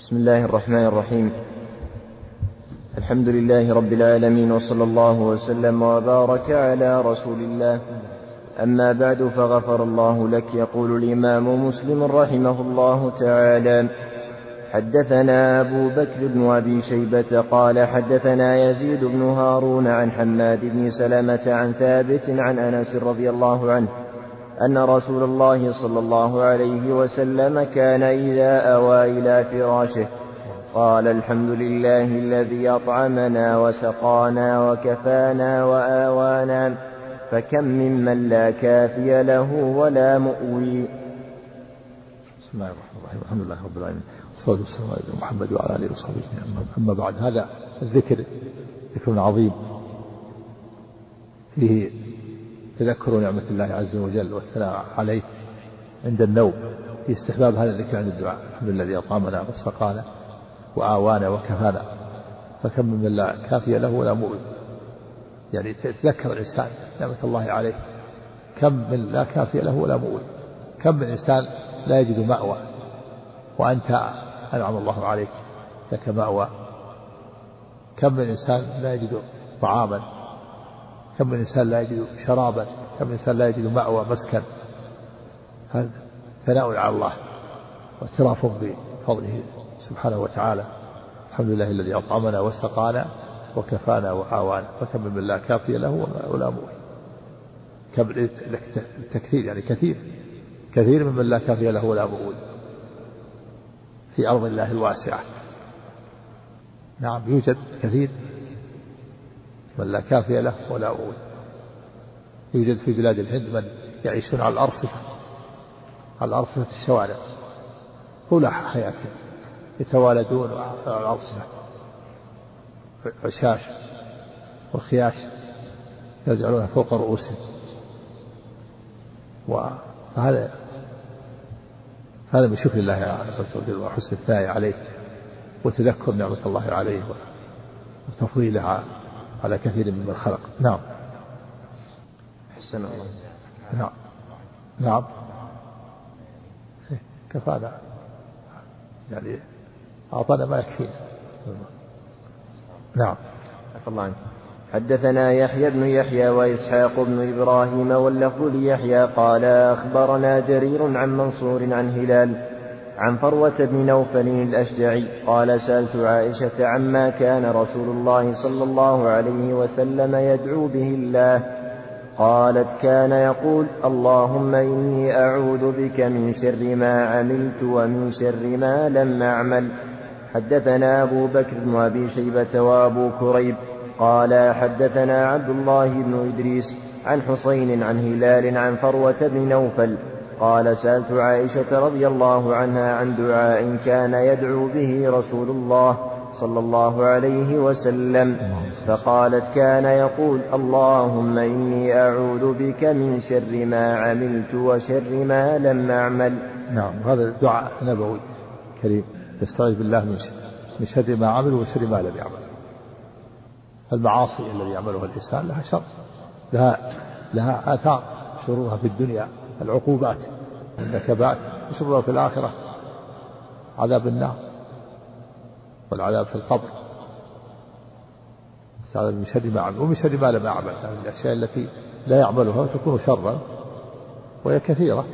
بسم الله الرحمن الرحيم. الحمد لله رب العالمين وصلى الله وسلم وبارك على رسول الله. أما بعد فغفر الله لك يقول الإمام مسلم رحمه الله تعالى حدثنا أبو بكر بن أبي شيبة قال حدثنا يزيد بن هارون عن حماد بن سلمة عن ثابت عن أنس رضي الله عنه أن رسول الله صلى الله عليه وسلم كان إذا أوى إلى فراشه. قال الحمد لله الذي أطعمنا وسقانا وكفانا وآوانا فكم ممن لا كافي له ولا مؤوي. بسم الله الرحمن الرحيم. الحمد لله رب العالمين. والصلاة والسلام على محمد وعلى آله وصحبه أما بعد هذا الذكر ذكر عظيم. فيه تذكر نعمة الله عز وجل والثناء عليه عند النوم في استحباب هذا الذكر عند الدعاء. الحمد لله الذي أطعمنا وسقانا وآوانا وكفانا. فكم من لا كافي له ولا مؤذي يعني تذكر الإنسان نعمة الله عليه. كم من لا كافي له ولا مؤذي كم من إنسان لا يجد مأوى. وأنت أنعم الله عليك لك مأوى. كم من إنسان لا يجد طعاما. كم من إنسان لا يجد شرابا كم من إنسان لا يجد مأوى مسكن. هذا ثناء على الله واعتراف بفضله سبحانه وتعالى. الحمد لله الذي أطعمنا وسقانا وكفانا وآوانا. فكم من لا كافي له ولا مؤوي. كم التكثير يعني كثير. كثير ممن لا كافي له ولا مؤوي. في أرض الله الواسعة. نعم يوجد كثير. من لا كافي له ولا أول يوجد في بلاد الهند من يعيشون على الأرصفة على أرصفة الشوارع. طول حياتهم يتوالدون على الأرصفة. عشاش وخياش يجعلونها فوق رؤوسهم. وهذا هذا من شكر الله عز وجل وحسن الثناء عليه وتذكر نعمة الله عليه وتفضيله على كثير ممن خلق نعم. حسن الله. نعم. نعم. كفانا يعني أعطانا ما يكفينا. نعم. عفى الله عنك. حدثنا يحيى بن يحيى وإسحاق بن إبراهيم واللفظ ليحيى قال أخبرنا جرير عن منصور عن هلال عن فروة بن نوفل الأشجعي قال سألت عائشة عما كان رسول الله صلى الله عليه وسلم يدعو به الله. قالت كان يقول اللهم إني أعوذ بك من شر ما عملت ومن شر ما لم أعمل. حدثنا أبو بكر بن أبي شيبة وأبو كريب. قال حدثنا عبد الله بن إدريس عن حسين عن هلال عن فروة بن نوفل قال سألت عائشة رضي الله عنها عن دعاء كان يدعو به رسول الله صلى الله عليه وسلم. فقالت كان يقول اللهم إني أعوذ بك من شر ما عملت وشر ما لم أعمل. نعم هذا دعاء نبوي كريم. يستعيذ بالله من شر من شر ما عمل وشر ما لم يعمل. المعاصي الذي يعملها الإنسان لها شر لها لها آثار شرورها في الدنيا. العقوبات النكبات وشرها في الآخرة عذاب النار والعذاب في القبر. استعاذ من شر ما عمل ومن شر ما لم يعمل. يعني الأشياء التي لا يعملها وتكون شرا وهي كثيرة.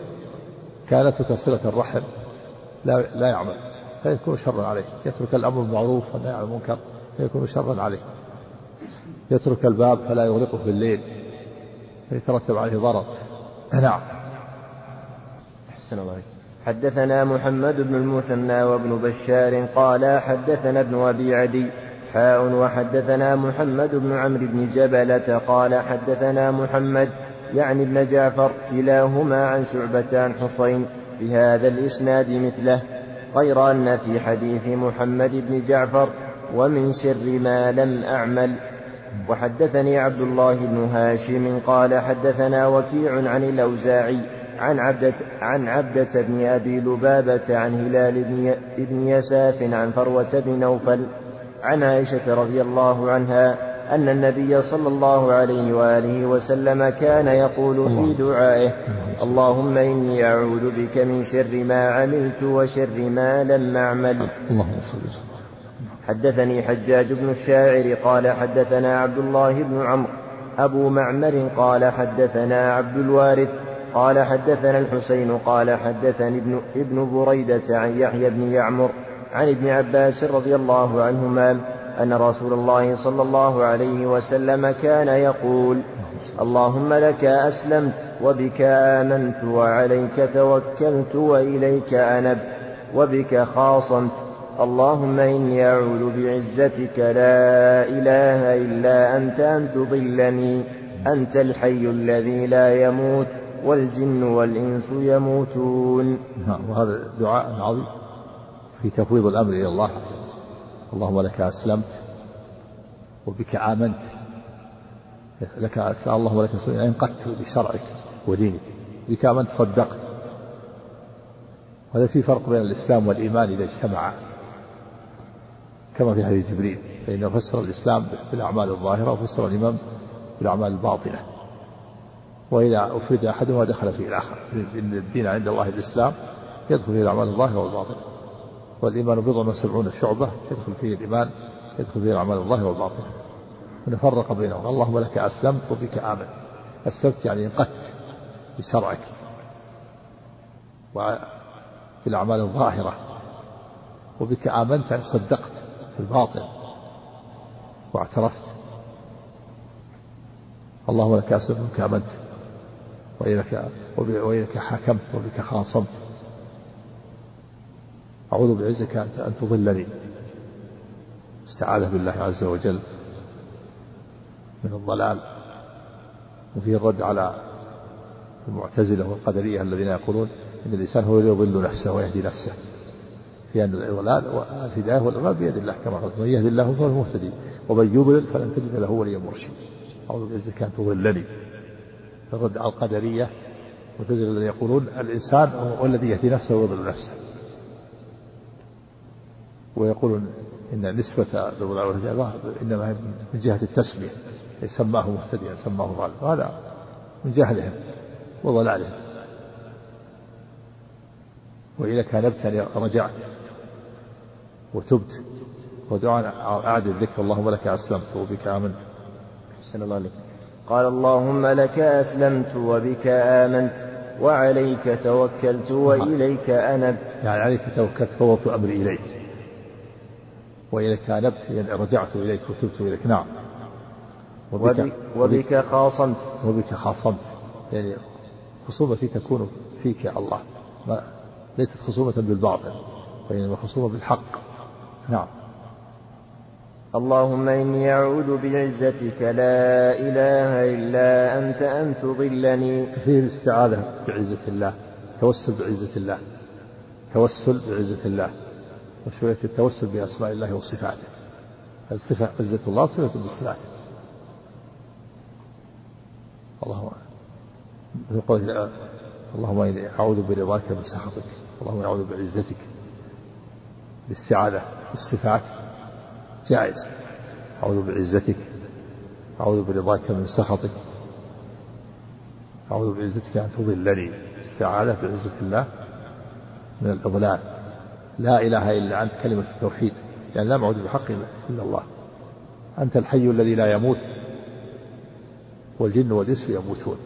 كانت كصلة الرحم لا لا يعمل فيكون شرا عليه. يترك الأمر بالمعروف والنهي عن المنكر فيكون شرا عليه. يترك الباب فلا يغلقه في الليل فيترتب عليه ضرر. نعم. أحسن الله حدثنا محمد بن المثنى وابن بشار قال حدثنا ابن أبي عدي حاء وحدثنا محمد بن عمرو بن جبلة قال حدثنا محمد يعني ابن جعفر كلاهما عن شعبة عن حصين بهذا الإسناد مثله غير أن في حديث محمد بن جعفر ومن شر ما لم أعمل. وحدثني عبد الله بن هاشم قال حدثنا وكيع عن الأوزاعي عن عبدة, عن عبدة بن أبي لبابة عن هلال بن يساف عن فروة بن نوفل عن عائشة رضي الله عنها أن النبي صلى الله عليه وآله وسلم كان يقول في دعائه اللهم إني أعوذ بك من شر ما عملت وشر ما لم أعمل. حدثني حجاج بن الشاعر قال حدثنا عبد الله بن عمرو أبو معمر قال حدثنا عبد الوارث قال حدثنا الحسين قال حدثني ابن, ابن بريدة عن يحيى بن يعمر عن ابن عباس رضي الله عنهما أن رسول الله صلى الله عليه وسلم كان يقول اللهم لك أسلمت وبك آمنت وعليك توكلت وإليك أنبت وبك خاصمت. اللهم إني أعوذ بعزتك لا إله إلا أنت أن تضلني أنت الحي الذي لا يموت. والجن والإنس يموتون. نعم وهذا دعاء عظيم في تفويض الأمر إلى الله. اللهم لك أسلمت وبك آمنت. لك أسأل اللهم لك أسلمت. انقدت بشرعك ودينك بك آمنت صدقت. هذا في فرق بين الإسلام والإيمان إذا اجتمعا كما في حديث جبريل فإنه فسر الإسلام بالأعمال الظاهرة وفسر الإيمان بالأعمال الباطنة. وإذا أفرد أحدهما دخل فيه الآخر. إن الدين عند الله الإسلام يدخل فيه الأعمال الظاهرة والباطنة. والإيمان بضع وسبعون شعبة يدخل فيه الإيمان يدخل فيه الأعمال الظاهرة والباطنة. ونفرق بينهم. اللهم لك أسلمت وبك آمنت. أسلمت يعني انقدت بشرعك. وبالأعمال الظاهرة. وبك آمنت يعني صدقت في الباطن. واعترفت. اللهم لك أسلمت وبك آمنت. وإليك وإليك حكمت وبك خاصمت أعوذ بعزك أن تضلني. استعاذة بالله عز وجل من الضلال. وفيه الرد على المعتزلة والقدرية الذين يقولون إن الإنسان هو الذي يضل نفسه ويهدي نفسه. في أن الضلال والهداية والإضلال بيد الله كما قال من يهدي الله فهو المهتدي ومن يضلل فلن تجد له وليا مرشدا. أعوذ بعزك أن تضلني. الرد على القدرية المعتزلة الذين يقولون الإنسان هو الذي يهدي نفسه ويضل نفسه. ويقولون إن نسبة الولاء والهداية إنما هي من جهة التسمية سماه مهتديا سماه ضالا. وهذا من جهلهم وضلالهم. وإليك نبت يعني رجعت وتبت ودعاء أعد الذكر اللهم لك أسلمت وبك آمنت. أحسن الله عليك قال اللهم لك أسلمت وبك آمنت وعليك توكلت وإليك أنبت. يعني عليك توكلت فوضت أمري إليك وإليك أنبت يعني رجعت إليك وتبت إليك. نعم. وبك, وبك خاصمت. وبك خاصمت. يعني خصومتي تكون فيك يا الله. ما ليست خصومة بالباطل وإنما خصومة بالحق. نعم. اللهم إني أعوذ بعزتك لا إله إلا أنت أن تضلني. فيه الاستعاذة بعزة الله توسل بعزة الله توسل بعزة الله. وشوية التوسل بأسماء الله وصفاته. الصفة عزة الله صفة بصفاته اللهم يقول اللهم إني أعوذ برضاك من سخطك اللهم أعوذ بعزتك. بالاستعاذة بالصفات. جائز. أعوذ بعزتك. أعوذ برضاك من سخطك. أعوذ بعزتك أن تضلني. استعاذة بعزة الله من الإضلال. لا إله إلا أنت كلمة التوحيد. يعني لا معبود بحق إلا الله. أنت الحي الذي لا يموت والجن والإنس يموتون.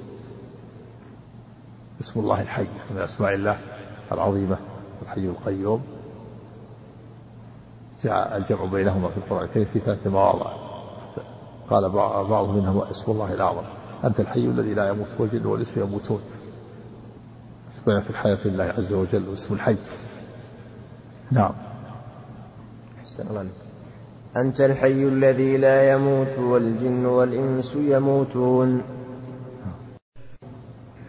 اسم الله الحي من أسماء الله العظيمة الحي القيوم. جاء الجمع بينهما في القرآن الكريم في ثلاث مواضع. قال بعض منهم اسم الله الأعظم. أنت الحي الذي لا يموت والجن والإنس يموتون. بين في الحياة الله عز وجل واسم الحي. نعم. أحسن الله أنت الحي الذي لا يموت والجن والإنس يموتون.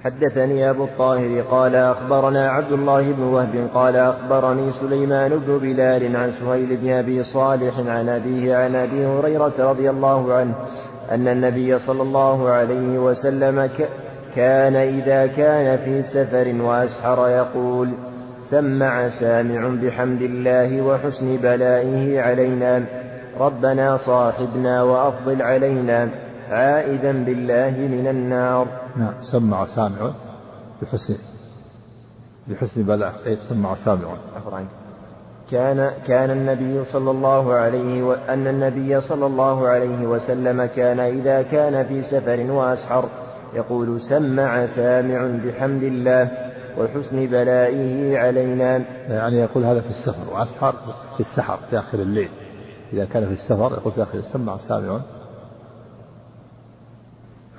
حدثني أبو الطاهر قال أخبرنا عبد الله بن وهب قال أخبرني سليمان بن بلال عن سهيل بن أبي صالح عن أبيه عن أبي هريرة رضي الله عنه أن النبي صلى الله عليه وسلم كان إذا كان في سفر وأسحر يقول سمع سامع بحمد الله وحسن بلائه علينا ربنا صاحبنا وأفضل علينا عائدا بالله من النار. نعم سمع سامع بحسن بحسن بلاغ أي سمع سامع كان كان النبي صلى الله عليه و... أن النبي صلى الله عليه وسلم كان إذا كان في سفر وأسحر يقول سمع سامع بحمد الله وحسن بلائه علينا. يعني يقول هذا في السفر وأسحر في السحر في آخر الليل. إذا كان في السفر يقول في آخر سمع سامع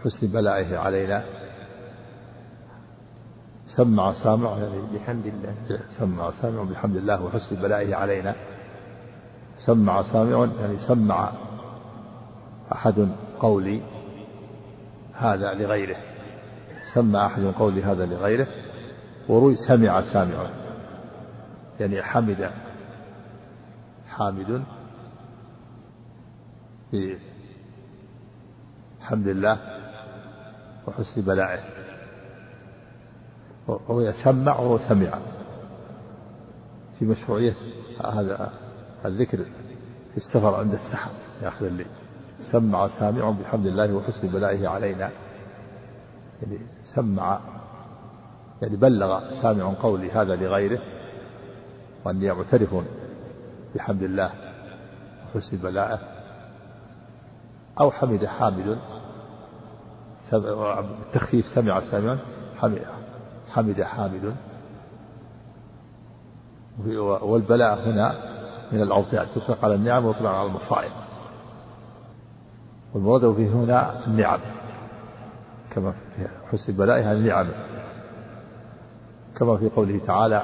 حسن بلائه علينا. سمع سامع يعني بحمد الله. سمع سامع بحمد الله وحسن بلائه علينا. سمع سامع يعني سمع أحد قولي هذا لغيره. سمع أحد قولي هذا لغيره. وروي سمع سامع. يعني حمد. حامد. بحمد الله وحسن بلائه. وهو يسمع وهو سمع. في مشروعية هذا الذكر في السفر عند السحر في آخر الليل سمع سامع بحمد الله وحسن بلائه علينا. يعني سمع يعني بلغ سامع قولي هذا لغيره وأني معترف بحمد الله وحسن بلائه. أو حمد حامد بالتخفيف سمع سامع حمد حامد. والبلاء هنا من الأوضاع تطلق على النعم ويطلق على المصائب. والمراد فيه هنا النعم. كما في حسن بلائها النعم. كما في قوله تعالى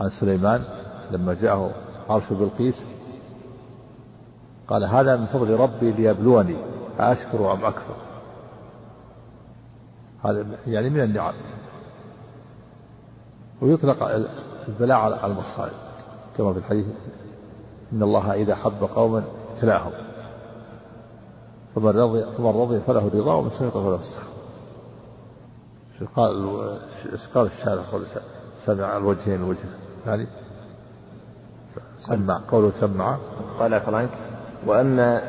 عن سليمان لما جاءه عرش بلقيس قال هذا من فضل ربي ليبلوني أشكر أم أكفر؟ هذا يعني من النعم. ويطلق البلاء على المصائب. كما في الحديث إن الله إذا حب قوما ابتلاهم. فمن رضي فمن رضي فله الرضا ومن سخط فله السخط. قال قال الشارع قول سمع الوجهين الوجه يعني سمع. قوله سمع. قال فرانك وأما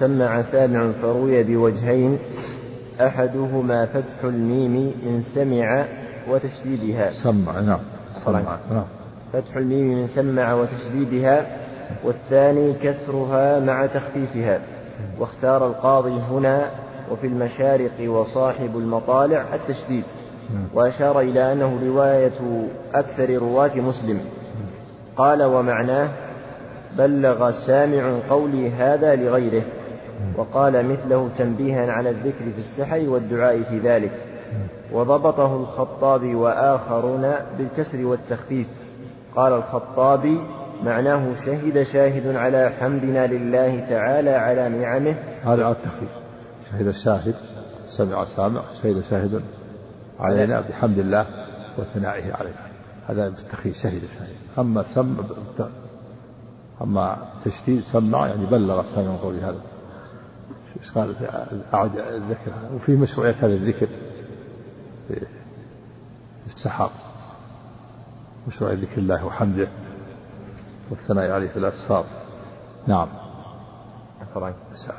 سمع سامع فروي بوجهين أحدهما فتح الميم إن سمع وتشديدها. سمع نعم. سمع نعم. فتح الميم من سمع وتشديدها والثاني كسرها مع تخفيفها. واختار القاضي هنا وفي المشارق وصاحب المطالع التشديد. وأشار إلى أنه رواية أكثر رواة مسلم. قال ومعناه بلغ سامع قولي هذا لغيره. وقال مثله تنبيها على الذكر في السحر والدعاء في ذلك. وضبطه الخطابي وآخرون بالكسر والتخفيف. قال الخطابي معناه شهد شاهد على حمدنا لله تعالى على نعمه. هذا على التخفيف. شهد الشاهد سمع سامع شهد شاهد علينا بحمد الله وثنائه علينا. هذا بالتخفيف شهد شاهد. أما سم أما تشديد سمع يعني بلغ سامع قولي هذا. إيش قال؟ أعد الذكر. وفي مشروعية هذا الذكر في السحر. مشروعية ذكر الله وحمده والثناء عليه في الأسفار. نعم.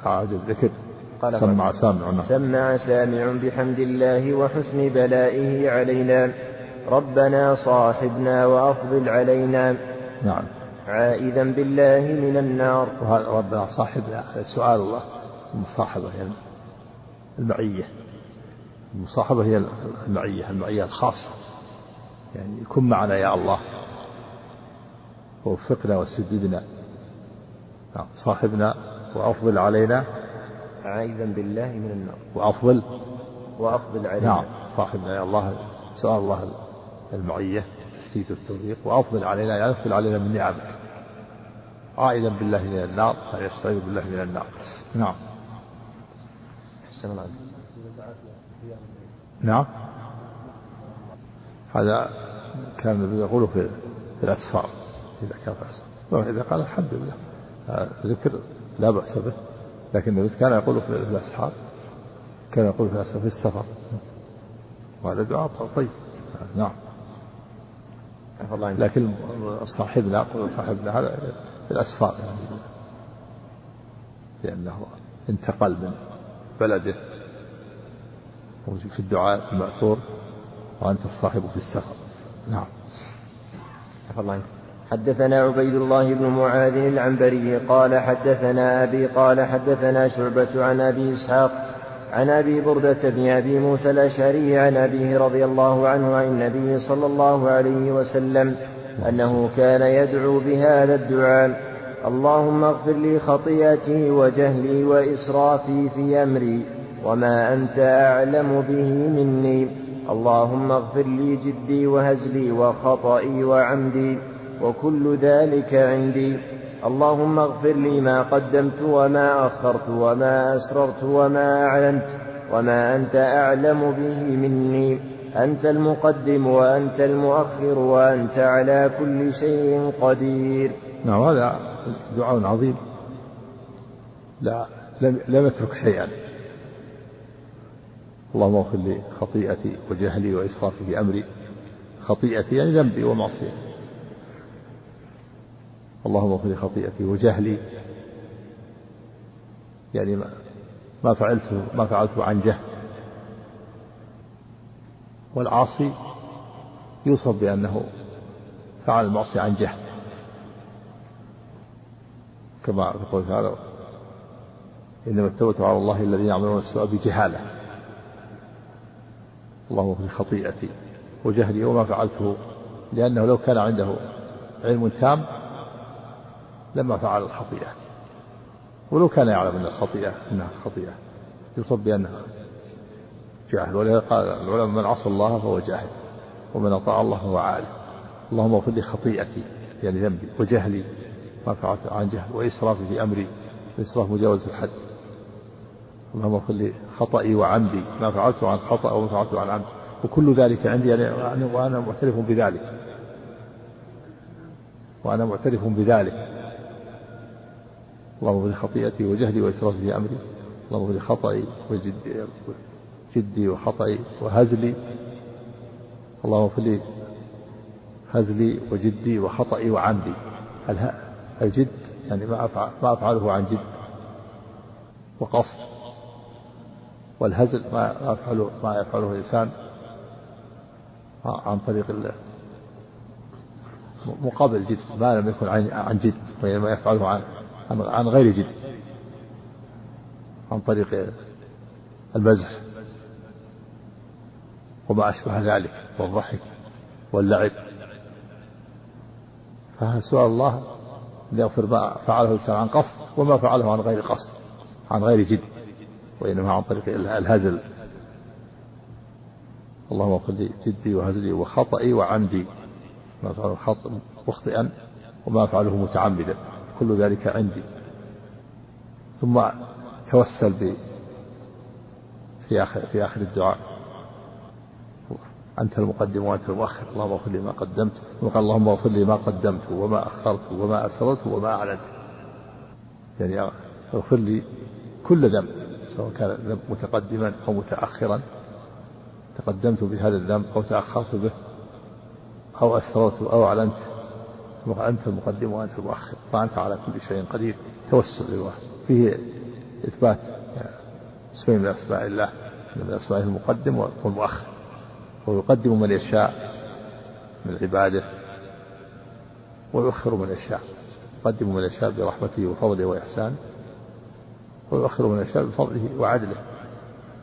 أعد الذكر. قال سمع سامع نعم. سمع سامع بحمد الله وحسن بلائه علينا. ربنا صاحبنا وأفضل علينا. نعم. عائذا بالله من النار. ربنا صاحبنا. سؤال الله. المصاحبة يعني المعية. المصاحبة هي المعية المعية الخاصة. يعني كن معنا يا الله. ووفقنا وسددنا. نعم صاحبنا وأفضل علينا. عائذا بالله من النار. وأفضل. وأفضل علينا. نعم صاحبنا يا الله. سؤال الله المعية تسديد التوفيق. وأفضل علينا يعني أفضل علينا من نعمك. عائدا بالله من النار. يعني يستعيذ بالله من النار. نعم. نعم. هذا كان النبي يقوله في الأسفار إذا كان في الأسفار. إذا قال الحمد لله ذكر لا بأس به لكن النبي كان يقول في الأسحار كان يقول في في السفر. وهذا دعاء طيب. نعم. لكن صاحبنا صاحبنا هذا في الأسفار. يعني لأنه انتقل من بلده. في الدعاء المأثور وأنت الصاحب في السفر نعم. الله حدثنا عبيد الله بن معاذ العنبري قال حدثنا أبي قال حدثنا شعبة عن أبي إسحاق عن أبي بردة بن أبي موسى الأشعري عن أبيه رضي الله عنه عن النبي صلى الله عليه وسلم أنه كان يدعو بهذا الدعاء. اللهم اغفر لي خطيئتي وجهلي وإسرافي في أمري وما أنت أعلم به مني. اللهم اغفر لي جدي وهزلي وخطئي وعمدي وكل ذلك عندي. اللهم اغفر لي ما قدمت وما أخرت وما أسررت وما أعلنت وما أنت أعلم به مني. أنت المقدم وأنت المؤخر وأنت على كل شيء قدير. نعم هذا دعاء عظيم. لا لم, لم يترك شيئا. اللهم اغفر لي خطيئتي وجهلي وإسرافي في أمري. خطيئتي يعني ذنبي ومعصيتي. اللهم اغفر لي خطيئتي وجهلي. يعني ما ما فعلته ما فعلته عن جهل. والعاصي يوصف بأنه فعل المعصية عن جهل. كما في قوله تعالى إنما التوبة على الله الذين يعملون السوء بجهالة. اللهم اغفر خطيئتي وجهلي وما فعلته لأنه لو كان عنده علم تام لما فعل الخطيئة. ولو كان يعلم أن الخطيئة أنها خطيئة يصب بأنها جاهل ولهذا قال العلماء من عصى الله فهو جاهل ومن أطاع الله فهو عالم. اللهم اغفر لي خطيئتي يعني ذنبي وجهلي ما فعلت عن جهل وإسرافي في أمري إسراف مجاوز الحد. اللهم اغفر لي خطئي وعمدي ما فعلته عن خطأ وما فعلته عن عمد. وكل ذلك عندي يعني وأنا معترف بذلك. وأنا معترف بذلك. اللهم اغفر لي خطيئتي وجهلي وإسرافي في أمري. اللهم اغفر لي خطئي وجدي جدي وخطئي وهزلي. اللهم اغفر لي هزلي وجدي وخطئي وعمدي. الجد يعني ما أفعل ما أفعله عن جد. وقصد والهزل ما يفعله ما يفعله الإنسان عن طريق مقابل جد ما لم يكن عن جد وإنما يفعله عن عن غير جد. عن طريق المزح. وما أشبه ذلك والضحك واللعب. فسؤال الله ليغفر ما فعله الإنسان عن قصد وما فعله عن غير قصد عن غير جد وإنما عن طريق الهزل. اللهم اغفر لي جدي وهزلي وخطئي وعمدي ما فعله خطأ مخطئا وما فعله متعمدا كل ذلك عندي. ثم توسل في آخر في آخر الدعاء. أنت المقدم وأنت المؤخر. اللهم اغفر لي ما قدمت. وقال اللهم اغفر لي ما قدمت وما أخرت وما أسررت وما أعلنت. يعني اغفر لي كل ذنب سواء كان ذنب متقدما أو متأخرا. تقدمت بهذا الذنب أو تأخرت به أو أسررت أو أعلنت. أنت المقدم وأنت المؤخر. فأنت على كل شيء قدير. توسل لله. فيه إثبات اسمين من أسماء الله من أسمائه المقدم والمؤخر. ويقدم من يشاء من عباده ويؤخر من يشاء. يقدم من يشاء برحمته وفضله وإحسانه ويؤخر من يشاء بفضله وعدله.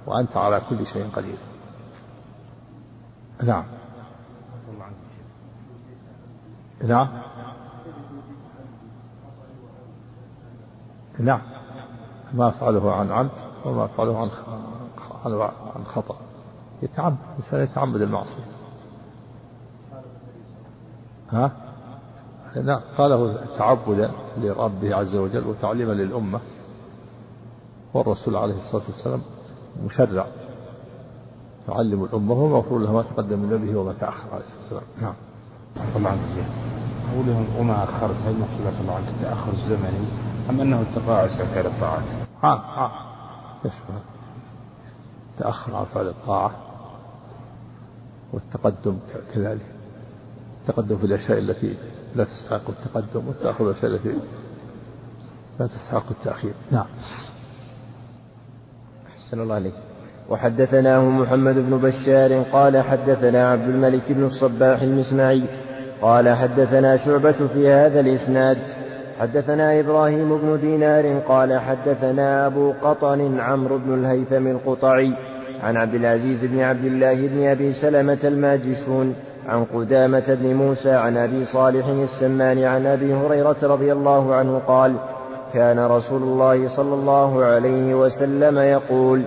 وأنت على كل شيء قدير. نعم. نعم. نعم. ما فعله عن عمد وما فعله عن عن خطأ. يتعمد الإنسان يتعمد المعصية. ها؟ نعم قاله تعبدا لربه عز وجل وتعليما للأمة. والرسول عليه الصلاة والسلام مشرع. يعلم الأمة وهو مغفور له ما تقدم من ذنبه وما تأخر عليه الصلاة والسلام. نعم. طبعا قولهم وما أخرت هل المقصود الله عنك التأخر الزمني أم أنه التقاعس عن فعل الطاعات؟ ها ها يشبه. تأخر عن فعل الطاعة. والتقدم كذلك. التقدم في الأشياء التي لا تستحق التقدم والتأخر الأشياء التي لا تستحق التأخير. نعم. أحسن الله عليك. وحدثناه محمد بن بشار قال حدثنا عبد الملك بن الصباح المسمعي قال حدثنا شعبة في هذا الإسناد. حدثنا إبراهيم بن دينار قال حدثنا أبو قطن عمرو بن الهيثم القطعي عن عبد العزيز بن عبد الله بن أبي سلمة الماجشون عن قدامة بن موسى عن أبي صالح السمان عن أبي هريرة رضي الله عنه قال كان رسول الله صلى الله عليه وسلم يقول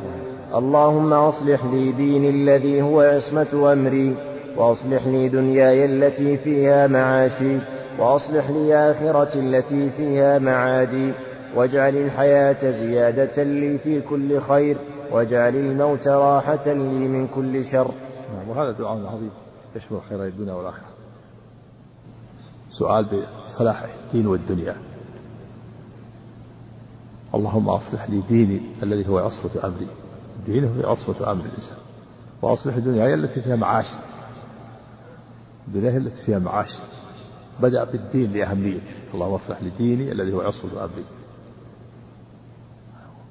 اللهم أصلح لي ديني الذي هو عصمة أمري وأصلح لي دنياي التي فيها معاشي وأصلح لي آخرتي التي فيها معادي واجعل الحياة زيادة لي في كل خير. واجعل الموت راحة لي من كل شر. نعم وهذا دعاء عظيم. يشمل خير الدنيا والآخرة؟ سؤال بصلاح الدين والدنيا. اللهم أصلح لي ديني الذي هو عصمة أمري. دينه هو عصمة أمر الإنسان. وأصلح الدنيا هي التي فيها معاش. هي التي فيها معاش. بدأ بالدين لأهميته اللهم أصلح لي ديني الذي هو عصمة أمري.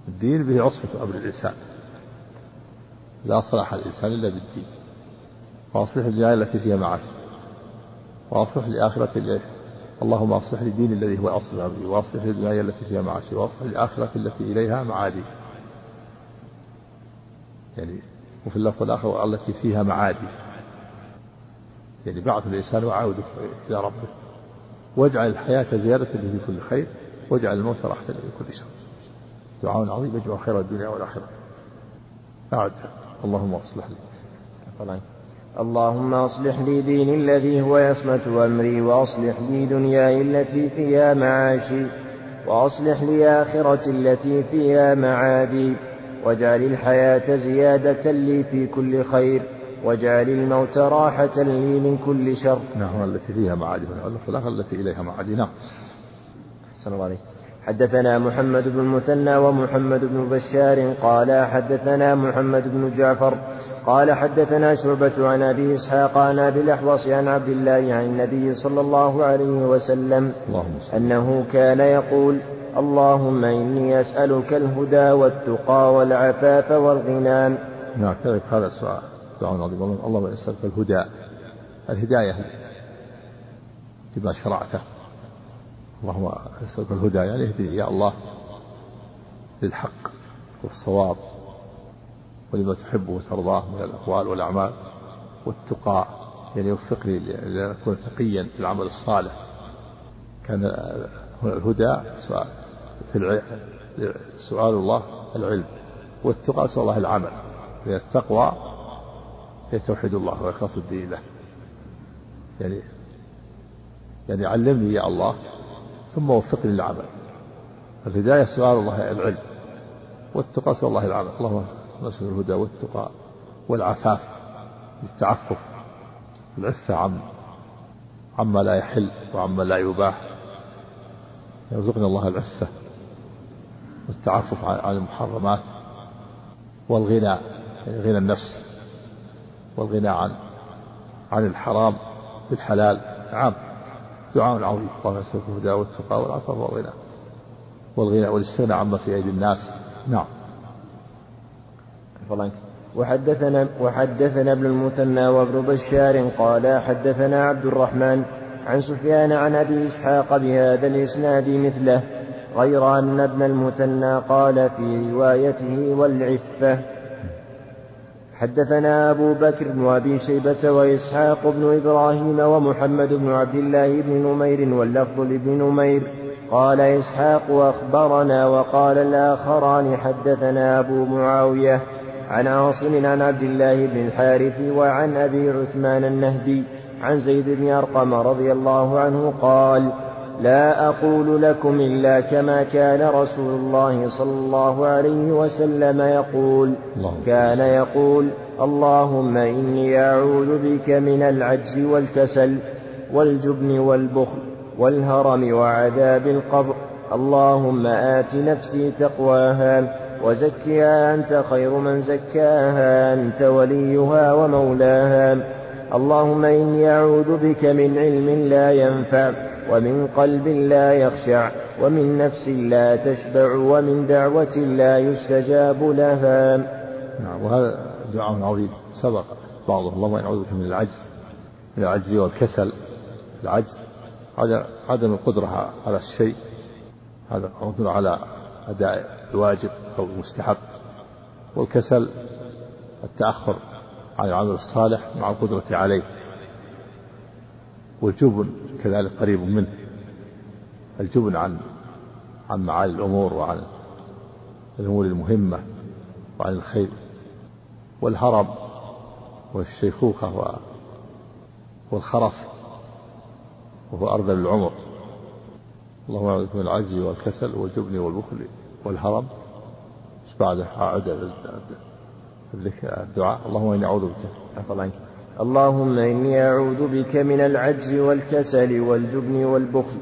الدين به عصمة أمر الإنسان. لا صلاح الإنسان إلا بالدين. وأصلح الدنيا التي فيها معاش وأصلح لآخرة اللهم أصلح لي ديني الذي هو أصل أمري. وأصلح لي الدنيا التي فيها معاشي وأصلح لآخرة التي إليها معادي. يعني وفي اللفظ الآخر التي فيها معادي. يعني بعث الإنسان وعوده إلى ربه. واجعل الحياة زيادة في كل خير. واجعل الموت راحة لكل شر. دعاء عظيم يجمع خير الدنيا والآخرة. أعد. اللهم أصلح لي. اللهم أصلح لي ديني الذي هو يصمة أمري وأصلح لي دنياي التي فيها معاشي وأصلح لي آخرتي التي فيها معادي واجعل الحياة زيادة لي في كل خير واجعل الموت راحة لي من كل شر. نعم التي فيها معادي. والآخرة التي إليها معادي. نعم. أحسن الله عليك. حدثنا محمد بن المثنى ومحمد بن بشار قال حدثنا محمد بن جعفر قال حدثنا شعبة عن أبي إسحاق عن أبي الأحوص عن عبد الله عن النبي صلى الله عليه وسلم أنه كان يقول اللهم إني أسألك الهدى والتقى والعفاف والغنى. نعم كذلك هذا السؤال. دعاء عظيم اللهم أسألك الهدى. الهداية لما شرعته. اللهم أسألك الهدى يعني اهدني يا الله للحق والصواب ولما تحبه وترضاه من الأقوال والأعمال والتقى يعني يوفقني لأن أكون تقيا في العمل الصالح. كان الهدى سؤال في سؤال الله العلم والتقى سؤال الله العمل. لأن التقوى هي توحيد الله وإخلاص الدين له. يعني يعني علمني يا الله ثم وفقني للعمل. الهداية سؤال الله العلم. والتقى سؤال الله العمل. اللهم نسأل الهدى والتقى والعفاف بالتعفف العفة عم عما لا يحل وعما لا يباح. يرزقنا الله العفة والتعفف عن المحرمات والغنى يعني غنى النفس والغنى عن عن الحرام بالحلال. نعم. دعاء عظيم اللهم نسألك الهدى والتقى والعفاف والغنى والغنى والاستغناء عما في أيدي الناس. نعم. وحدثنا وحدثنا ابن المثنى وابن بشار قال حدثنا عبد الرحمن عن سفيان عن أبي إسحاق بهذا الإسناد مثله غير أن ابن المثنى قال في روايته والعفة. حدثنا أبو بكر بن أبي شيبة وإسحاق بن إبراهيم ومحمد بن عبد الله بن نمير واللفظ لابن نمير. قال إسحاق أخبرنا وقال الآخران حدثنا أبو معاوية عن عاصم عن عبد الله بن الحارث وعن أبي عثمان النهدي عن زيد بن أرقم رضي الله عنه قال لا أقول لكم إلا كما كان رسول الله صلى الله عليه وسلم يقول. كان يقول اللهم إني أعوذ بك من العجز والكسل والجبن والبخل والهرم وعذاب القبر. اللهم آت نفسي تقواها وزكها أنت خير من زكاها أنت وليها ومولاها. اللهم إني أعوذ بك من علم لا ينفع ومن قلب لا يخشع ومن نفس لا تشبع ومن دعوة لا يستجاب لها. نعم وهذا دعاء عظيم. سبق بعضه اللهم إن بك من العجز من العجز والكسل. العجز عدم القدرة على الشيء. هذا القدرة على أداء الواجب أو المستحب والكسل التأخر عن العمل الصالح مع القدرة عليه. والجبن كذلك قريب منه. الجبن عن عن معالي الأمور وعن الأمور المهمة وعن الخير والهرم والشيخوخة والخرف وهو أرذل العمر. اللهم أعوذ من العجز والكسل والجبن والبخل والهرم بعده عاد الدعاء. اللهم إني أعوذ بك. عفوا عنك. اللهم إني أعوذ بك من العجز والكسل والجبن والبخل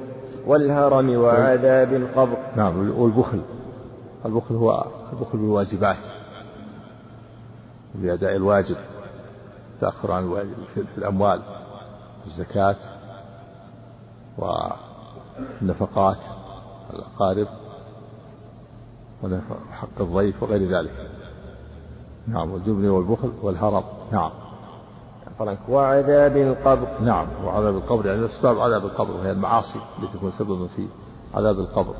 والهرم وعذاب القبر. نعم والبخل. البخل هو البخل بالواجبات بأداء الواجب التأخر عن الواجب في الأموال الزكاة والنفقات الأقارب وحق الضيف وغير ذلك. نعم والجبن والبخل والهرم. نعم. وعذاب القبر. نعم وعذاب القبر. يعني أسباب عذاب القبر وهي المعاصي التي تكون سببا في عذاب القبر.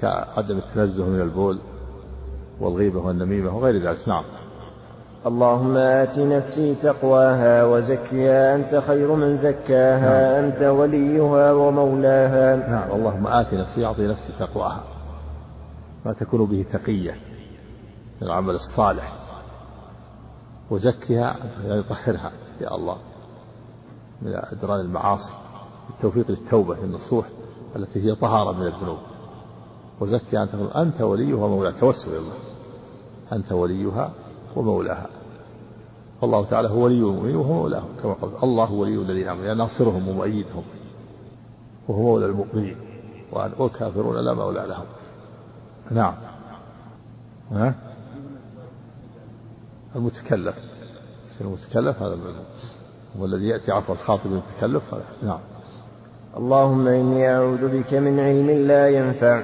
كعدم التنزه من البول والغيبة والنميمة وغير ذلك. نعم. اللهم آت نفسي تقواها وزكها. أنت خير من زكاها. نعم. أنت وليها ومولاها. نعم. اللهم آت نفسي أعطي نفسي تقواها. ما تكون به تقية العمل الصالح. وزكها يعني طهرها يا الله. من أدران المعاصي. بالتوفيق للتوبة للنصوح التي هي طهارة من الذنوب. وزكها أنت أنت وليها ومولاها. توسل إلى الله. أنت وليها ومولاها. والله تعالى هو ولي المؤمنين وهو مولاهم. كما قال الله ولي الذين آمنوا. ناصرهم ومؤيدهم. وهو مولى المؤمنين. والكافرون لا مولى لهم. نعم. ها؟ المتكلف. المتكلف هذا هو الذي يأتي عفو الخاطب المتكلف نعم. اللهم إني أعوذ بك من علم لا ينفع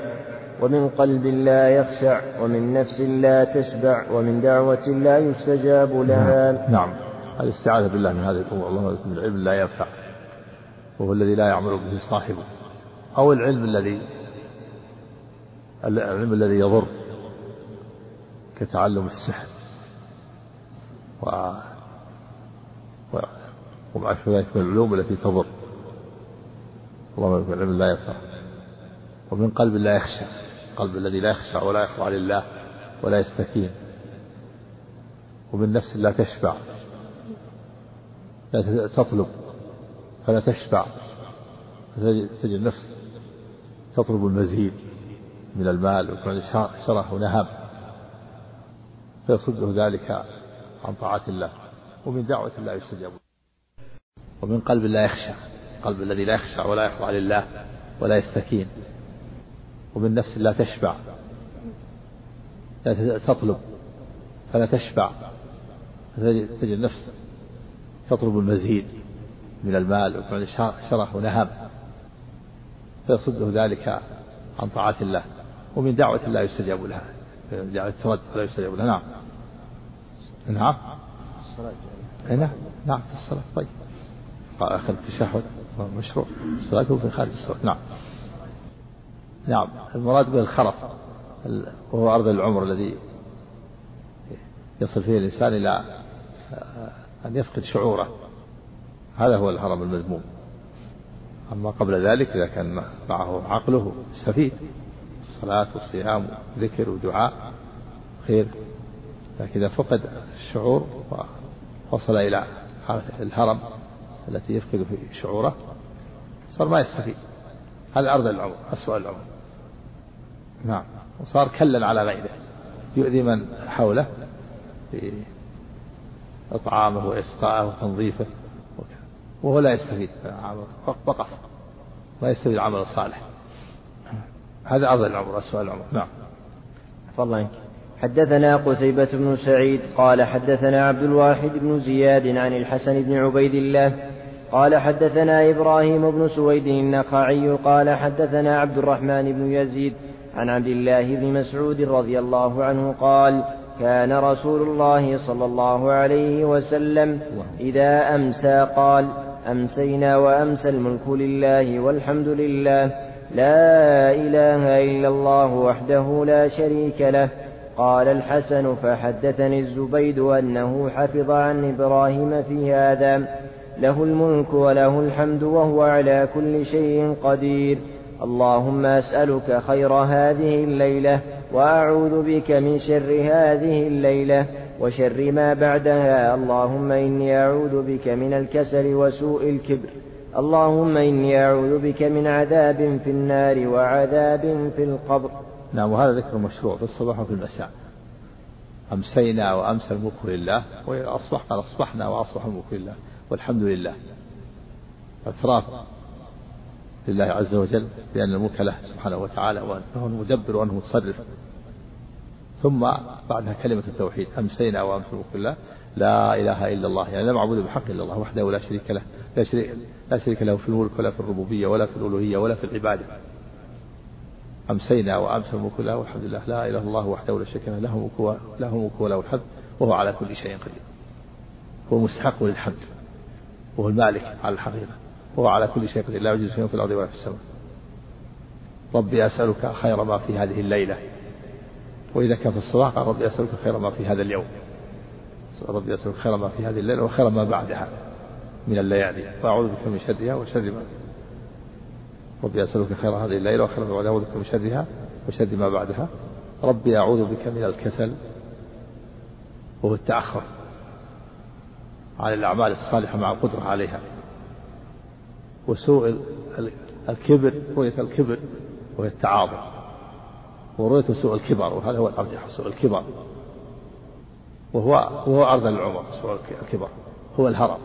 ومن قلب لا يخشع ومن نفس لا تشبع ومن دعوة لا يستجاب لها. نعم, نعم. الاستعاذة بالله من هذه الأمور. اللهم من العلم لا ينفع وهو الذي لا يعمل به صاحبه أو العلم الذي العلم الذي يضر كتعلم السحر. و وما أشبه ذلك من العلوم التي تضر. اللهم من العلم لا ينفع ومن قلب لا يخشى. قلب الذي لا يخشع ولا يخضع لله ولا يستكين. ومن نفس لا تشبع. لا تطلب. فلا تشبع. تجد النفس تطلب المزيد من المال ويكون شرح ونهب. فيصده ذلك عن طاعة الله ومن دعوة الله يستجاب ومن قلب لا يخشى قلب الذي لا يخشع ولا يخضع لله ولا يستكين. ومن نفس لا تشبع لا تطلب فلا تشبع. تجد النفس تطلب المزيد من المال ويكون شرح ونهب. فيصده ذلك عن طاعة الله ومن دعوة لا يستجاب لها. دعوة لا يستجاب لها. نعم. نعم. نعم. نعم في الصلاة. طيب. آخر التشهد. مشروع. الصلاة في خارج الصلاة. نعم. نعم. المراد بالخرف وهو أرض العمر الذي يصل فيه الإنسان إلى أن يفقد شعوره. هذا هو الهرم المذموم. أما قبل ذلك إذا كان معه عقله يستفيد الصلاة والصيام وذكر ودعاء خير. لكن إذا فقد الشعور وصل إلى الهرم التي يفقد في شعوره صار ما يستفيد. هذا أرض العمر أسوأ العمر. نعم. وصار كلا على غيره. يؤذي من حوله في إطعامه وإسقاءه وتنظيفه وهو لا يستفيد وقف. ما يستفيد العمل الصالح هذا أرض العمر أسوأ العمر. نعم. الله عنك. حدثنا قتيبة بن سعيد قال حدثنا عبد الواحد بن زياد عن الحسن بن عبيد الله قال حدثنا إبراهيم بن سويد النخعي قال حدثنا عبد الرحمن بن يزيد عن عبد الله بن مسعود رضي الله عنه قال كان رسول الله صلى الله عليه وسلم إذا أمسى قال أمسينا وأمسى الملك لله والحمد لله لا إله إلا الله وحده لا شريك له قال الحسن فحدثني الزبيد أنه حفظ عن إبراهيم في هذا له الملك وله الحمد وهو على كل شيء قدير. اللهم أسألك خير هذه الليلة وأعوذ بك من شر هذه الليلة وشر ما بعدها. اللهم إني أعوذ بك من الكسل وسوء الكبر. اللهم إني أعوذ بك من عذاب في النار وعذاب في القبر. نعم وهذا ذكر مشروع في الصباح وفي المساء. أمسينا وأمسى الملك لله وأصبح قال أصبحنا وأصبح الملك لله والحمد لله. اعتراف لله عز وجل بأن الملك له سبحانه وتعالى وأنه المدبر وأنه المتصرف. ثم بعدها كلمة التوحيد أمسينا وأمسى الملك لله. لا إله إلا الله يعني لا معبود بحق إلا الله وحده لا شريك له لا شريك, لا شريك له في الملك ولا في الربوبية ولا في الألوهية ولا في العبادة. أمسينا وأمسى الملك له والحمد لله. لا إله إلا الله وحده لا شريك له له الملك وله الحمد وهو على كل شيء قدير. هو مستحق للحمد وهو المالك على الحقيقة وهو على كل شيء قدير. لا يوجد شيء في الأرض ولا في السماء. ربي أسألك خير ما في هذه الليلة. وإذا كان في الصباح قال ربي أسألك خير ما في هذا اليوم. ربي أسألك خير ما في هذه الليلة وخير ما بعدها من الليالي. وأعوذ بك من شرها وشر ما ربي أسألك خير هذه الليلة وخير ما بعدها بك من شرها وشر ما بعدها. ربي أعوذ بك من الكسل وهو التأخر عن الأعمال الصالحة مع القدرة عليها وسوء الكبر رؤية الكبر وهي التعاظم ورؤية سوء الكبر وهذا هو الأرجح سوء الكبر وهو وهو أرض العمر سوء الكبر هو الهرم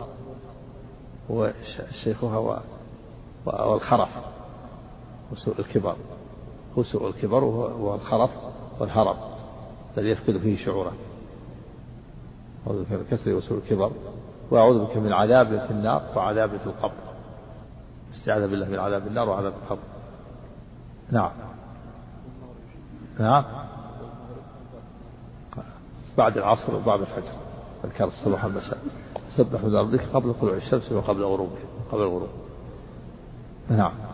هو الشيخوخة والخرف. وسوء الكبر. هو سوء الكبر وهو الخرف والهرم الذي يفقد فيه شعوره. أعوذ بك من الكسل وسوء الكبر. وأعوذ بك من عذاب في النار وعذاب في القبر. استعاذ بالله من عذاب النار وعذاب القبر. نعم. نعم. بعد العصر وبعد الفجر. أذكار الصباح والمساء سبح من ربك قبل طلوع الشمس وقبل غروبها. قبل الغروب. نعم.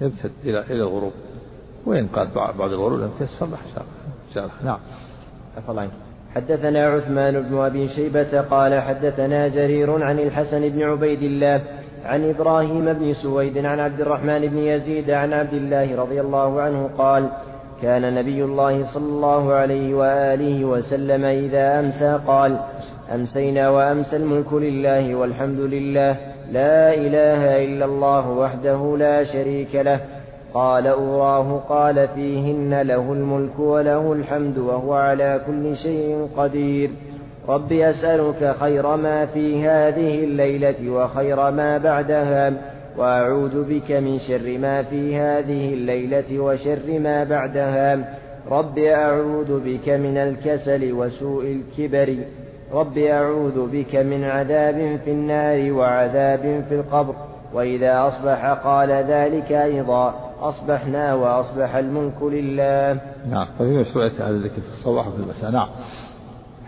يمتد إلى إلى الغروب. وإن قال بعد الغروب لم تيسر له الله نعم. الله حدثنا عثمان بن أبي شيبة قال حدثنا جرير عن الحسن بن عبيد الله عن إبراهيم بن سويد عن عبد الرحمن بن يزيد عن عبد الله رضي الله عنه قال كان نبي الله صلى الله عليه وآله وسلم إذا أمسى قال أمسينا وأمسى الملك لله والحمد لله لا إله إلا الله وحده لا شريك له. قال أوراه قال فيهن له الملك وله الحمد وهو على كل شيء قدير. رب أسألك خير ما في هذه الليلة وخير ما بعدها وأعوذ بك من شر ما في هذه الليلة وشر ما بعدها. رب أعوذ بك من الكسل وسوء الكبر. رب أعوذ بك من عذاب في النار وعذاب في القبر. وإذا أصبح قال ذلك أيضا أصبحنا وأصبح الملك لله. نعم ففي مشروعية هذا الذكر في الصباح وفي المساء. نعم.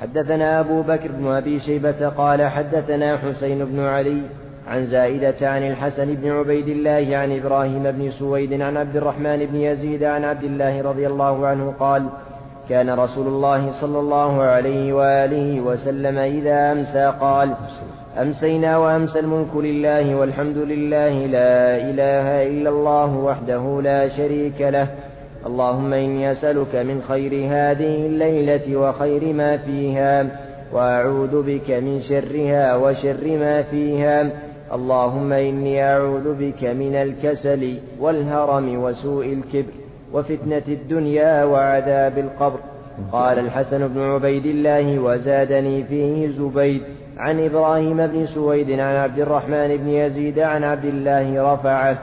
حدثنا أبو بكر بن أبي شيبة قال حدثنا حسين بن علي عن زائدة عن الحسن بن عبيد الله عن إبراهيم بن سويد عن عبد الرحمن بن يزيد عن عبد الله رضي الله عنه قال كان رسول الله صلى الله عليه وآله وسلم إذا أمسى قال أمسينا وأمسى الملك لله والحمد لله لا إله إلا الله وحده لا شريك له. اللهم إني أسألك من خير هذه الليلة وخير ما فيها وأعوذ بك من شرها وشر ما فيها. اللهم إني أعوذ بك من الكسل والهرم وسوء الكبر. وفتنة الدنيا وعذاب القبر. قال الحسن بن عبيد الله وزادني فيه زبيد عن إبراهيم بن سويد عن عبد الرحمن بن يزيد عن عبد الله رفعه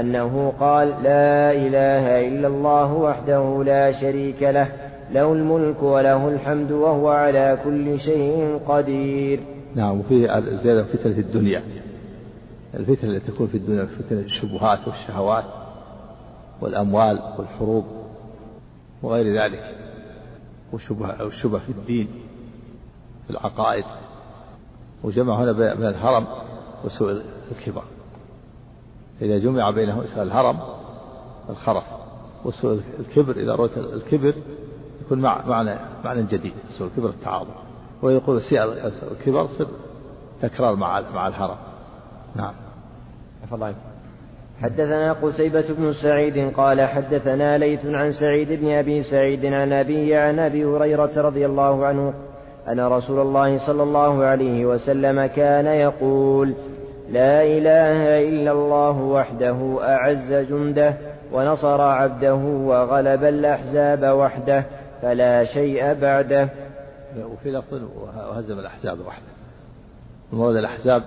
أنه قال لا إله إلا الله وحده لا شريك له له الملك وله الحمد وهو على كل شيء قدير. نعم وفي زيادة فتنة الدنيا الفتن التي تكون في الدنيا فتن الشبهات والشهوات. والأموال والحروب وغير ذلك والشبهة أو الشبهة في الدين في العقائد وجمع هنا بين الهرم وسوء الكبر. إذا جمع بينه الهرم الخرف وسوء الكبر إذا رويت الكبر يكون مع معنى معنى جديد سوء الكبر التعاظم. ويقول سيء الكبر تكرار مع مع الهرم. نعم. الله حدثنا قتيبة بن سعيد قال حدثنا ليث عن سعيد بن أبي سعيد عن أبيه عن أبي هريرة رضي الله عنه أن رسول الله صلى الله عليه وسلم كان يقول لا إله إلا الله وحده أعز جنده ونصر عبده وغلب الأحزاب وحده فلا شيء بعده. وفي لفظ وهزم الأحزاب وحده. المراد الأحزاب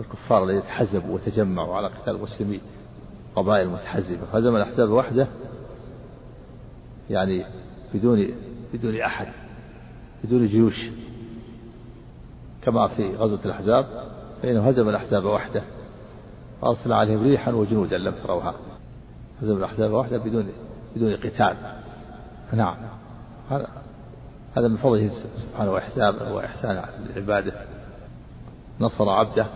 الكفار الذين تحزبوا وتجمعوا على قتال المسلمين قبائل متحزبة هزم الأحزاب وحده يعني بدون بدون أحد بدون جيوش. كما في غزوة الأحزاب فإنه هزم الأحزاب وحده. وأرسل عليهم ريحا وجنودا لم تروها. هزم الأحزاب وحده بدون بدون قتال. نعم. هذا من فضله سبحانه وإحسانه وإحسان عباده نصر عبده.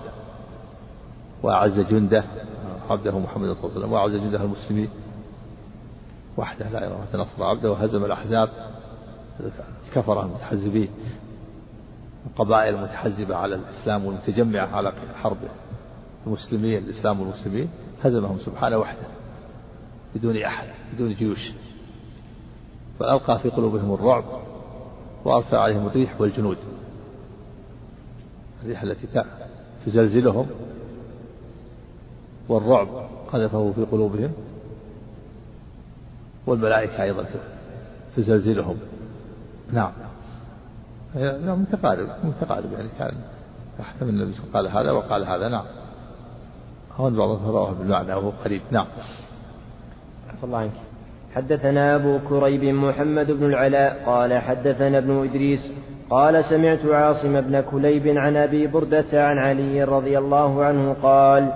وأعز جنده عبده محمد صلى الله عليه وسلم وأعز جنده المسلمين. وحده لا إله إلا نصر عبده وهزم الأحزاب. الكفرة المتحزبين. القبائل المتحزبة على الإسلام والمتجمعة على حرب المسلمين الإسلام والمسلمين هزمهم سبحانه وحده بدون أحد بدون جيوش. فألقى في قلوبهم الرعب وأرسل عليهم الريح والجنود. الريح التي تزلزلهم. والرعب قذفه في قلوبهم والملائكة أيضا تزلزلهم نعم. نعم متقارب متقارب يعني كان يحتمل النبي قال هذا وقال هذا. نعم. هون بعضهم رواه بالمعنى وهو قريب. نعم. عفى الله عنك. حدثنا أبو كريب محمد بن العلاء قال حدثنا ابن إدريس قال سمعت عاصم بن كليب عن أبي بردة عن علي رضي الله عنه قال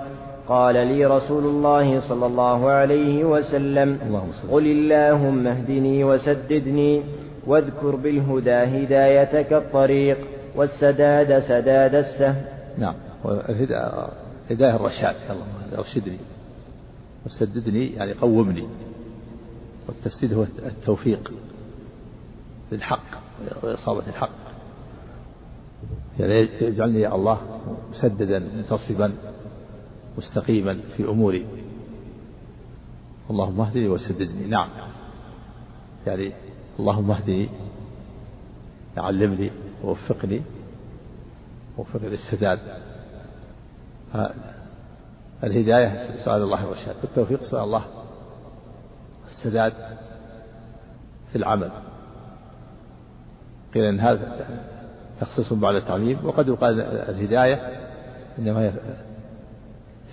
قال لي رسول الله صلى الله عليه وسلم قل اللهم اهدني وسددني واذكر بالهدى هدايتك الطريق والسداد سداد السهم. نعم. هداية الرشاد. الله أرشدني. وسددني يعني قومني. والتسديد هو التوفيق للحق وإصابة الحق. يعني يجعلني يا الله مسددا منتصبا. مستقيما في أموري. اللهم اهدني وسددني. نعم. يعني اللهم اهدني علمني ووفقني ووفقني للسداد الهداية سؤال الله الرشاد. التوفيق سؤال الله السداد في العمل. قيل إن هذا تخصيص بعد التعليم وقد يقال الهداية إنما هي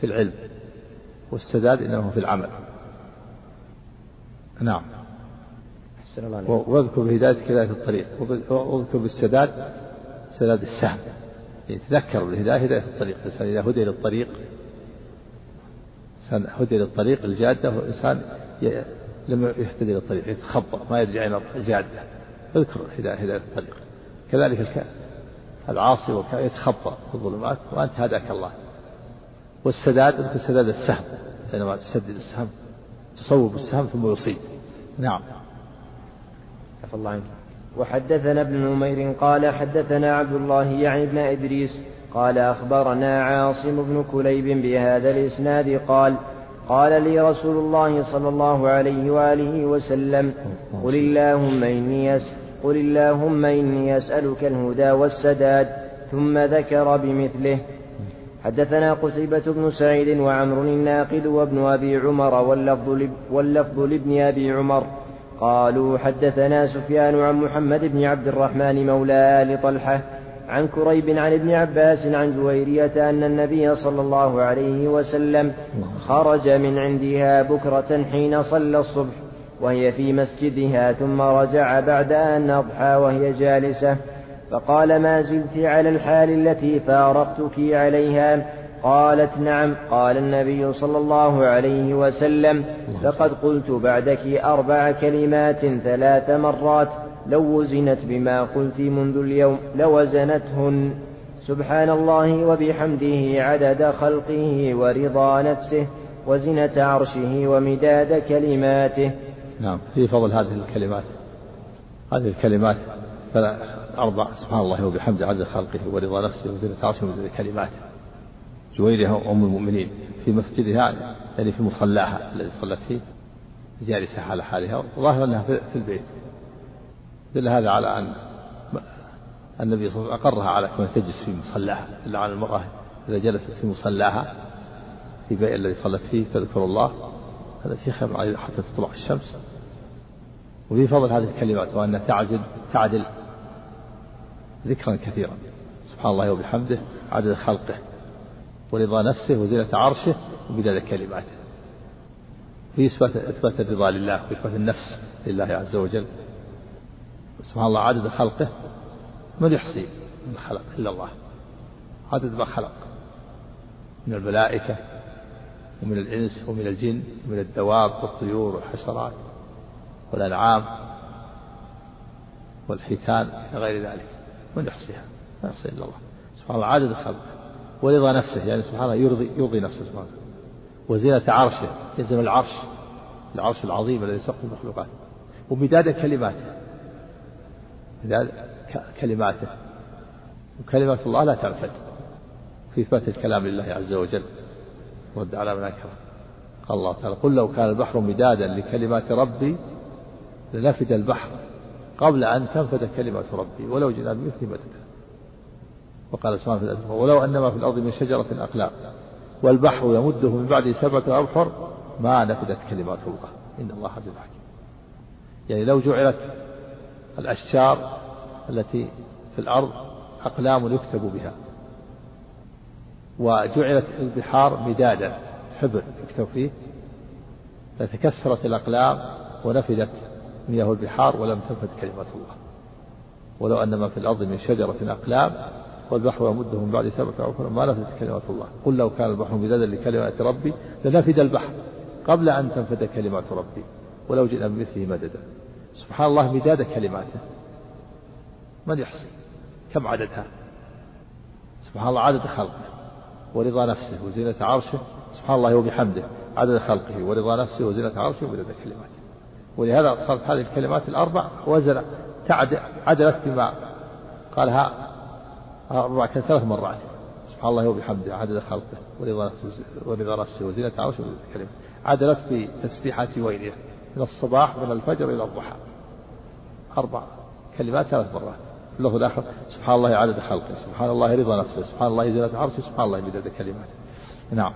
في العلم والسداد إنما في العمل. نعم. واذكر بهدايتك هداية الطريق. واذكر بالسداد سداد السهم. يتذكر بالهداية هداية الطريق. الإنسان إذا هدي للطريق إنسان هدي للطريق الجادة وإنسان لم يهتدي للطريق يتخبط ما يرجع إلى الجادة. اذكر هداية هداية الطريق. كذلك العاصي يتخبط في الظلمات وأنت هداك الله. والسداد مثل سداد السهم حينما تسدد السهم تصوب السهم ثم يصيب نعم. عفى الله عنك. وحدثنا ابن نمير قال حدثنا عبد الله يعني ابن إدريس قال أخبرنا عاصم بن كليب بهذا الإسناد قال قال لي رسول الله صلى الله عليه وآله وسلم قل اللهم إني قل اللهم إني أسألك الهدى والسداد ثم ذكر بمثله حدثنا قتيبة بن سعيد وعمر الناقد وابن أبي عمر واللفظ, واللفظ لابن أبي عمر. قالوا حدثنا سفيان عن محمد بن عبد الرحمن مولى آل طلحة عن كريب عن ابن عباس عن جويرية أن النبي صلى الله عليه وسلم خرج من عندها بكرة حين صلى الصبح وهي في مسجدها ثم رجع بعد أن أضحى وهي جالسة. فقال ما زلت على الحال التي فارقتك عليها؟ قالت نعم قال النبي صلى الله عليه وسلم لقد قلت بعدك أربع كلمات ثلاث مرات لو وزنت بما قلت منذ اليوم لوزنتهن. سبحان الله وبحمده عدد خلقه ورضا نفسه وزنة عرشه ومداد كلماته. نعم في فضل هذه الكلمات. هذه الكلمات أربع سبحان الله وبحمده عدد خلقه ورضا نفسه وزنة عرشه ومداد كلماته. جويرها أم المؤمنين في مسجدها يعني في مصلاها الذي صلت فيه جالسة على حالها. وظاهر أنها في البيت. دل هذا على أن النبي صلى الله عليه وسلم أقرها على كون تجلس في مصلاها. إلا على المرأة إذا جلست في مصلاها في بيت الذي صلت فيه تذكر الله. هذا في خير حتى تطلع الشمس. وفي فضل هذه الكلمات وأن تعزل تعدل ذكرا كثيرا. سبحان الله وبحمده عدد خلقه ورضا نفسه وزينة عرشه وبدال كلماته. في إثبات إثبات الرضا لله وإثبات النفس لله عز وجل. سبحان الله عدد خلقه من يحصي من خلق إلا الله. عدد ما خلق. من الملائكة ومن الإنس ومن الجن ومن الدواب والطيور والحشرات والأنعام والحيتان إلى غير ذلك. من يحصيها ما يحصي إلا الله. سبحان الله عدد خلقه ورضا نفسه يعني سبحان الله يرضي يرضي نفسه سبحانه وزينة عرشه يلزم العرش العرش العظيم الذي سقف المخلوقات ومداد كلماته. مداد كلماته. وكلمات الله لا تنفد في إثبات الكلام لله عز وجل. رد على من أنكره قال الله تعالى قل لو كان البحر مدادا لكلمات ربي لنفد البحر قبل أن تنفد كلمات ربي ولو جئنا بمثل مددا وقال سبحانه في ولو أن ما في الأرض من شجرة أقلام والبحر يمده من بعده سبعة أبحر ما نفدت كلمات الله إن الله عزيز حكيم. يعني لو جعلت الأشجار التي في الأرض أقلام يكتب بها وجعلت البحار مدادا حبر يكتب فيه فتكسرت الأقلام ونفدت مياه البحار ولم تنفد كلمات الله. ولو أن ما في الأرض من شجرة أقلام والبحر يمده من بعد سبعة أبحر ما نفدت كلمات الله. قل لو كان البحر مدادا لكلمات ربي لنفد البحر قبل أن تنفد كلمات ربي. ولو جئنا بمثله مددا. سبحان الله مداد كلماته. من يحصي؟ كم عددها؟ سبحان الله عدد خلقه ورضا نفسه وزينة عرشه. سبحان الله وبحمده عدد خلقه ورضا نفسه وزينة عرشه ومدد كلماته. ولهذا صارت هذه الكلمات الأربع وزن عدلت بما قالها أربع ثلاث مرات. سبحان الله وبحمده عدد خلقه ورضا نفسه وزينة عرشه كلماته عدلت بتسبيحة ويلها. من الصباح من الفجر إلى الضحى. أربع كلمات ثلاث مرات. اللفظ الآخر سبحان الله عدد خلقه سبحان الله رضا نفسه سبحان الله زينة عرشه سبحان الله مدد كلماته نعم.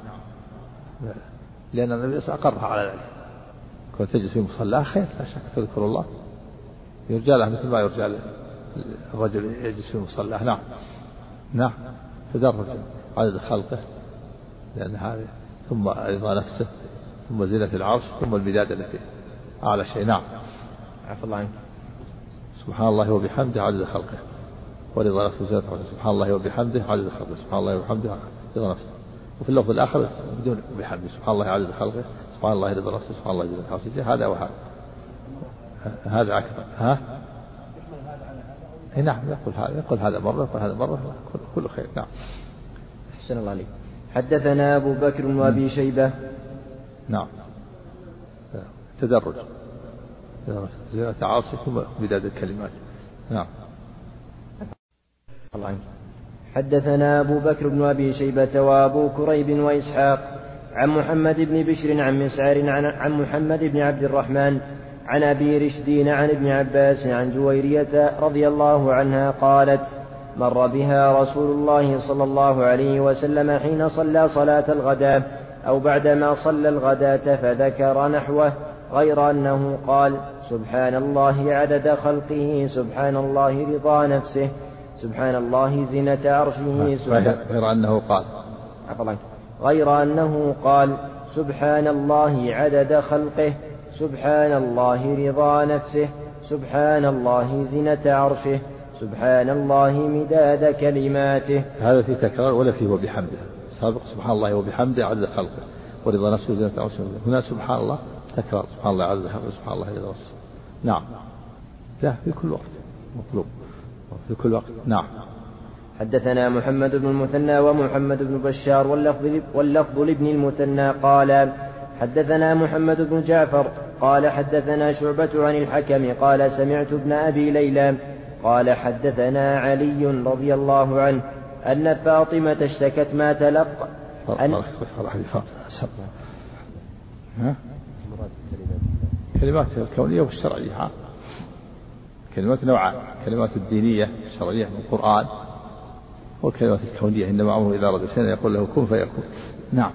لأن النبي أقرها على ذلك. كون تجلس في مصلاه خير لا شك تذكر الله. يرجى له مثل ما يرجى الرجل يجلس في مصلاه نعم. نعم. تدرج عدد خلقه لأن هذه ثم رضا نفسه ثم زينة العرش ثم البداد التي أعلى شيء. نعم. عفى الله عنك. سبحان الله وبحمده عدد خلقه. ورضا نفسه سبحان الله وبحمده عدد خلقه. سبحان الله وبحمده رضا نفسه وفي اللفظ الآخر بدون بحمده سبحان الله عدد خلقه سبحان الله رضا نفسه سبحان الله زينة عرشه هذا وهذا هذا. أكثر ها؟ نعم يقول هذا يقول هذا مرة يقول هذا مرة. كل خير. نعم. أحسن الله عليك. حدثنا أبو بكر وأبي شيبة. نعم. تدرج. زينة عاصي ثم بداية الكلمات. نعم. الله عنك. حدثنا أبو بكر بن أبي شيبة وأبو كريب وإسحاق عن محمد بن بشر عن مسعر عن, عن محمد بن عبد الرحمن عن أبي رشدين عن ابن عباس عن جويرية رضي الله عنها قالت مر بها رسول الله صلى الله عليه وسلم حين صلى صلاة الغداة أو بعدما صلى الغداة فذكر نحوه غير أنه قال سبحان الله عدد خلقه سبحان الله رضا نفسه. سبحان الله زنة عرشه سبحان غير أنه قال. غير أنه قال سبحان الله عدد خلقه سبحان الله رضا نفسه سبحان الله زنة عرشه سبحان الله مداد كلماته. هذا في تكرار ولا فيه وبحمده؟ السابق سبحان الله وبحمده عدد خلقه. ورضا نفسه وزنة عرشه هنا سبحان الله تكرار. سبحان الله عدد خلقه سبحان الله رضا نفسه. نعم. لا في كل وقت. مطلوب. في كل وقت. نعم. حدثنا محمد بن المثنى ومحمد بن بشار واللفظ, واللفظ لابن المثنى قال حدثنا محمد بن جعفر قال حدثنا شعبة عن الحكم قال سمعت ابن أبي ليلى قال حدثنا علي رضي الله عنه أن فاطمة اشتكت ما تلقى. أن كلمات الكونية والشرعية. كلمات نوعان كلمات الدينية الشرعية من القرآن والكلمات الكونية إنما أمره إذا أراد شيئا يقول له كن فيكون. نعم.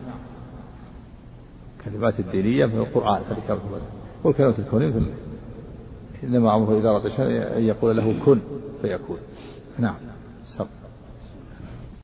الكلمات الدينية من القرآن هذه والكلمات الكونية إنما أمره إذا أراد شيئا يقول له كن فيكون. نعم.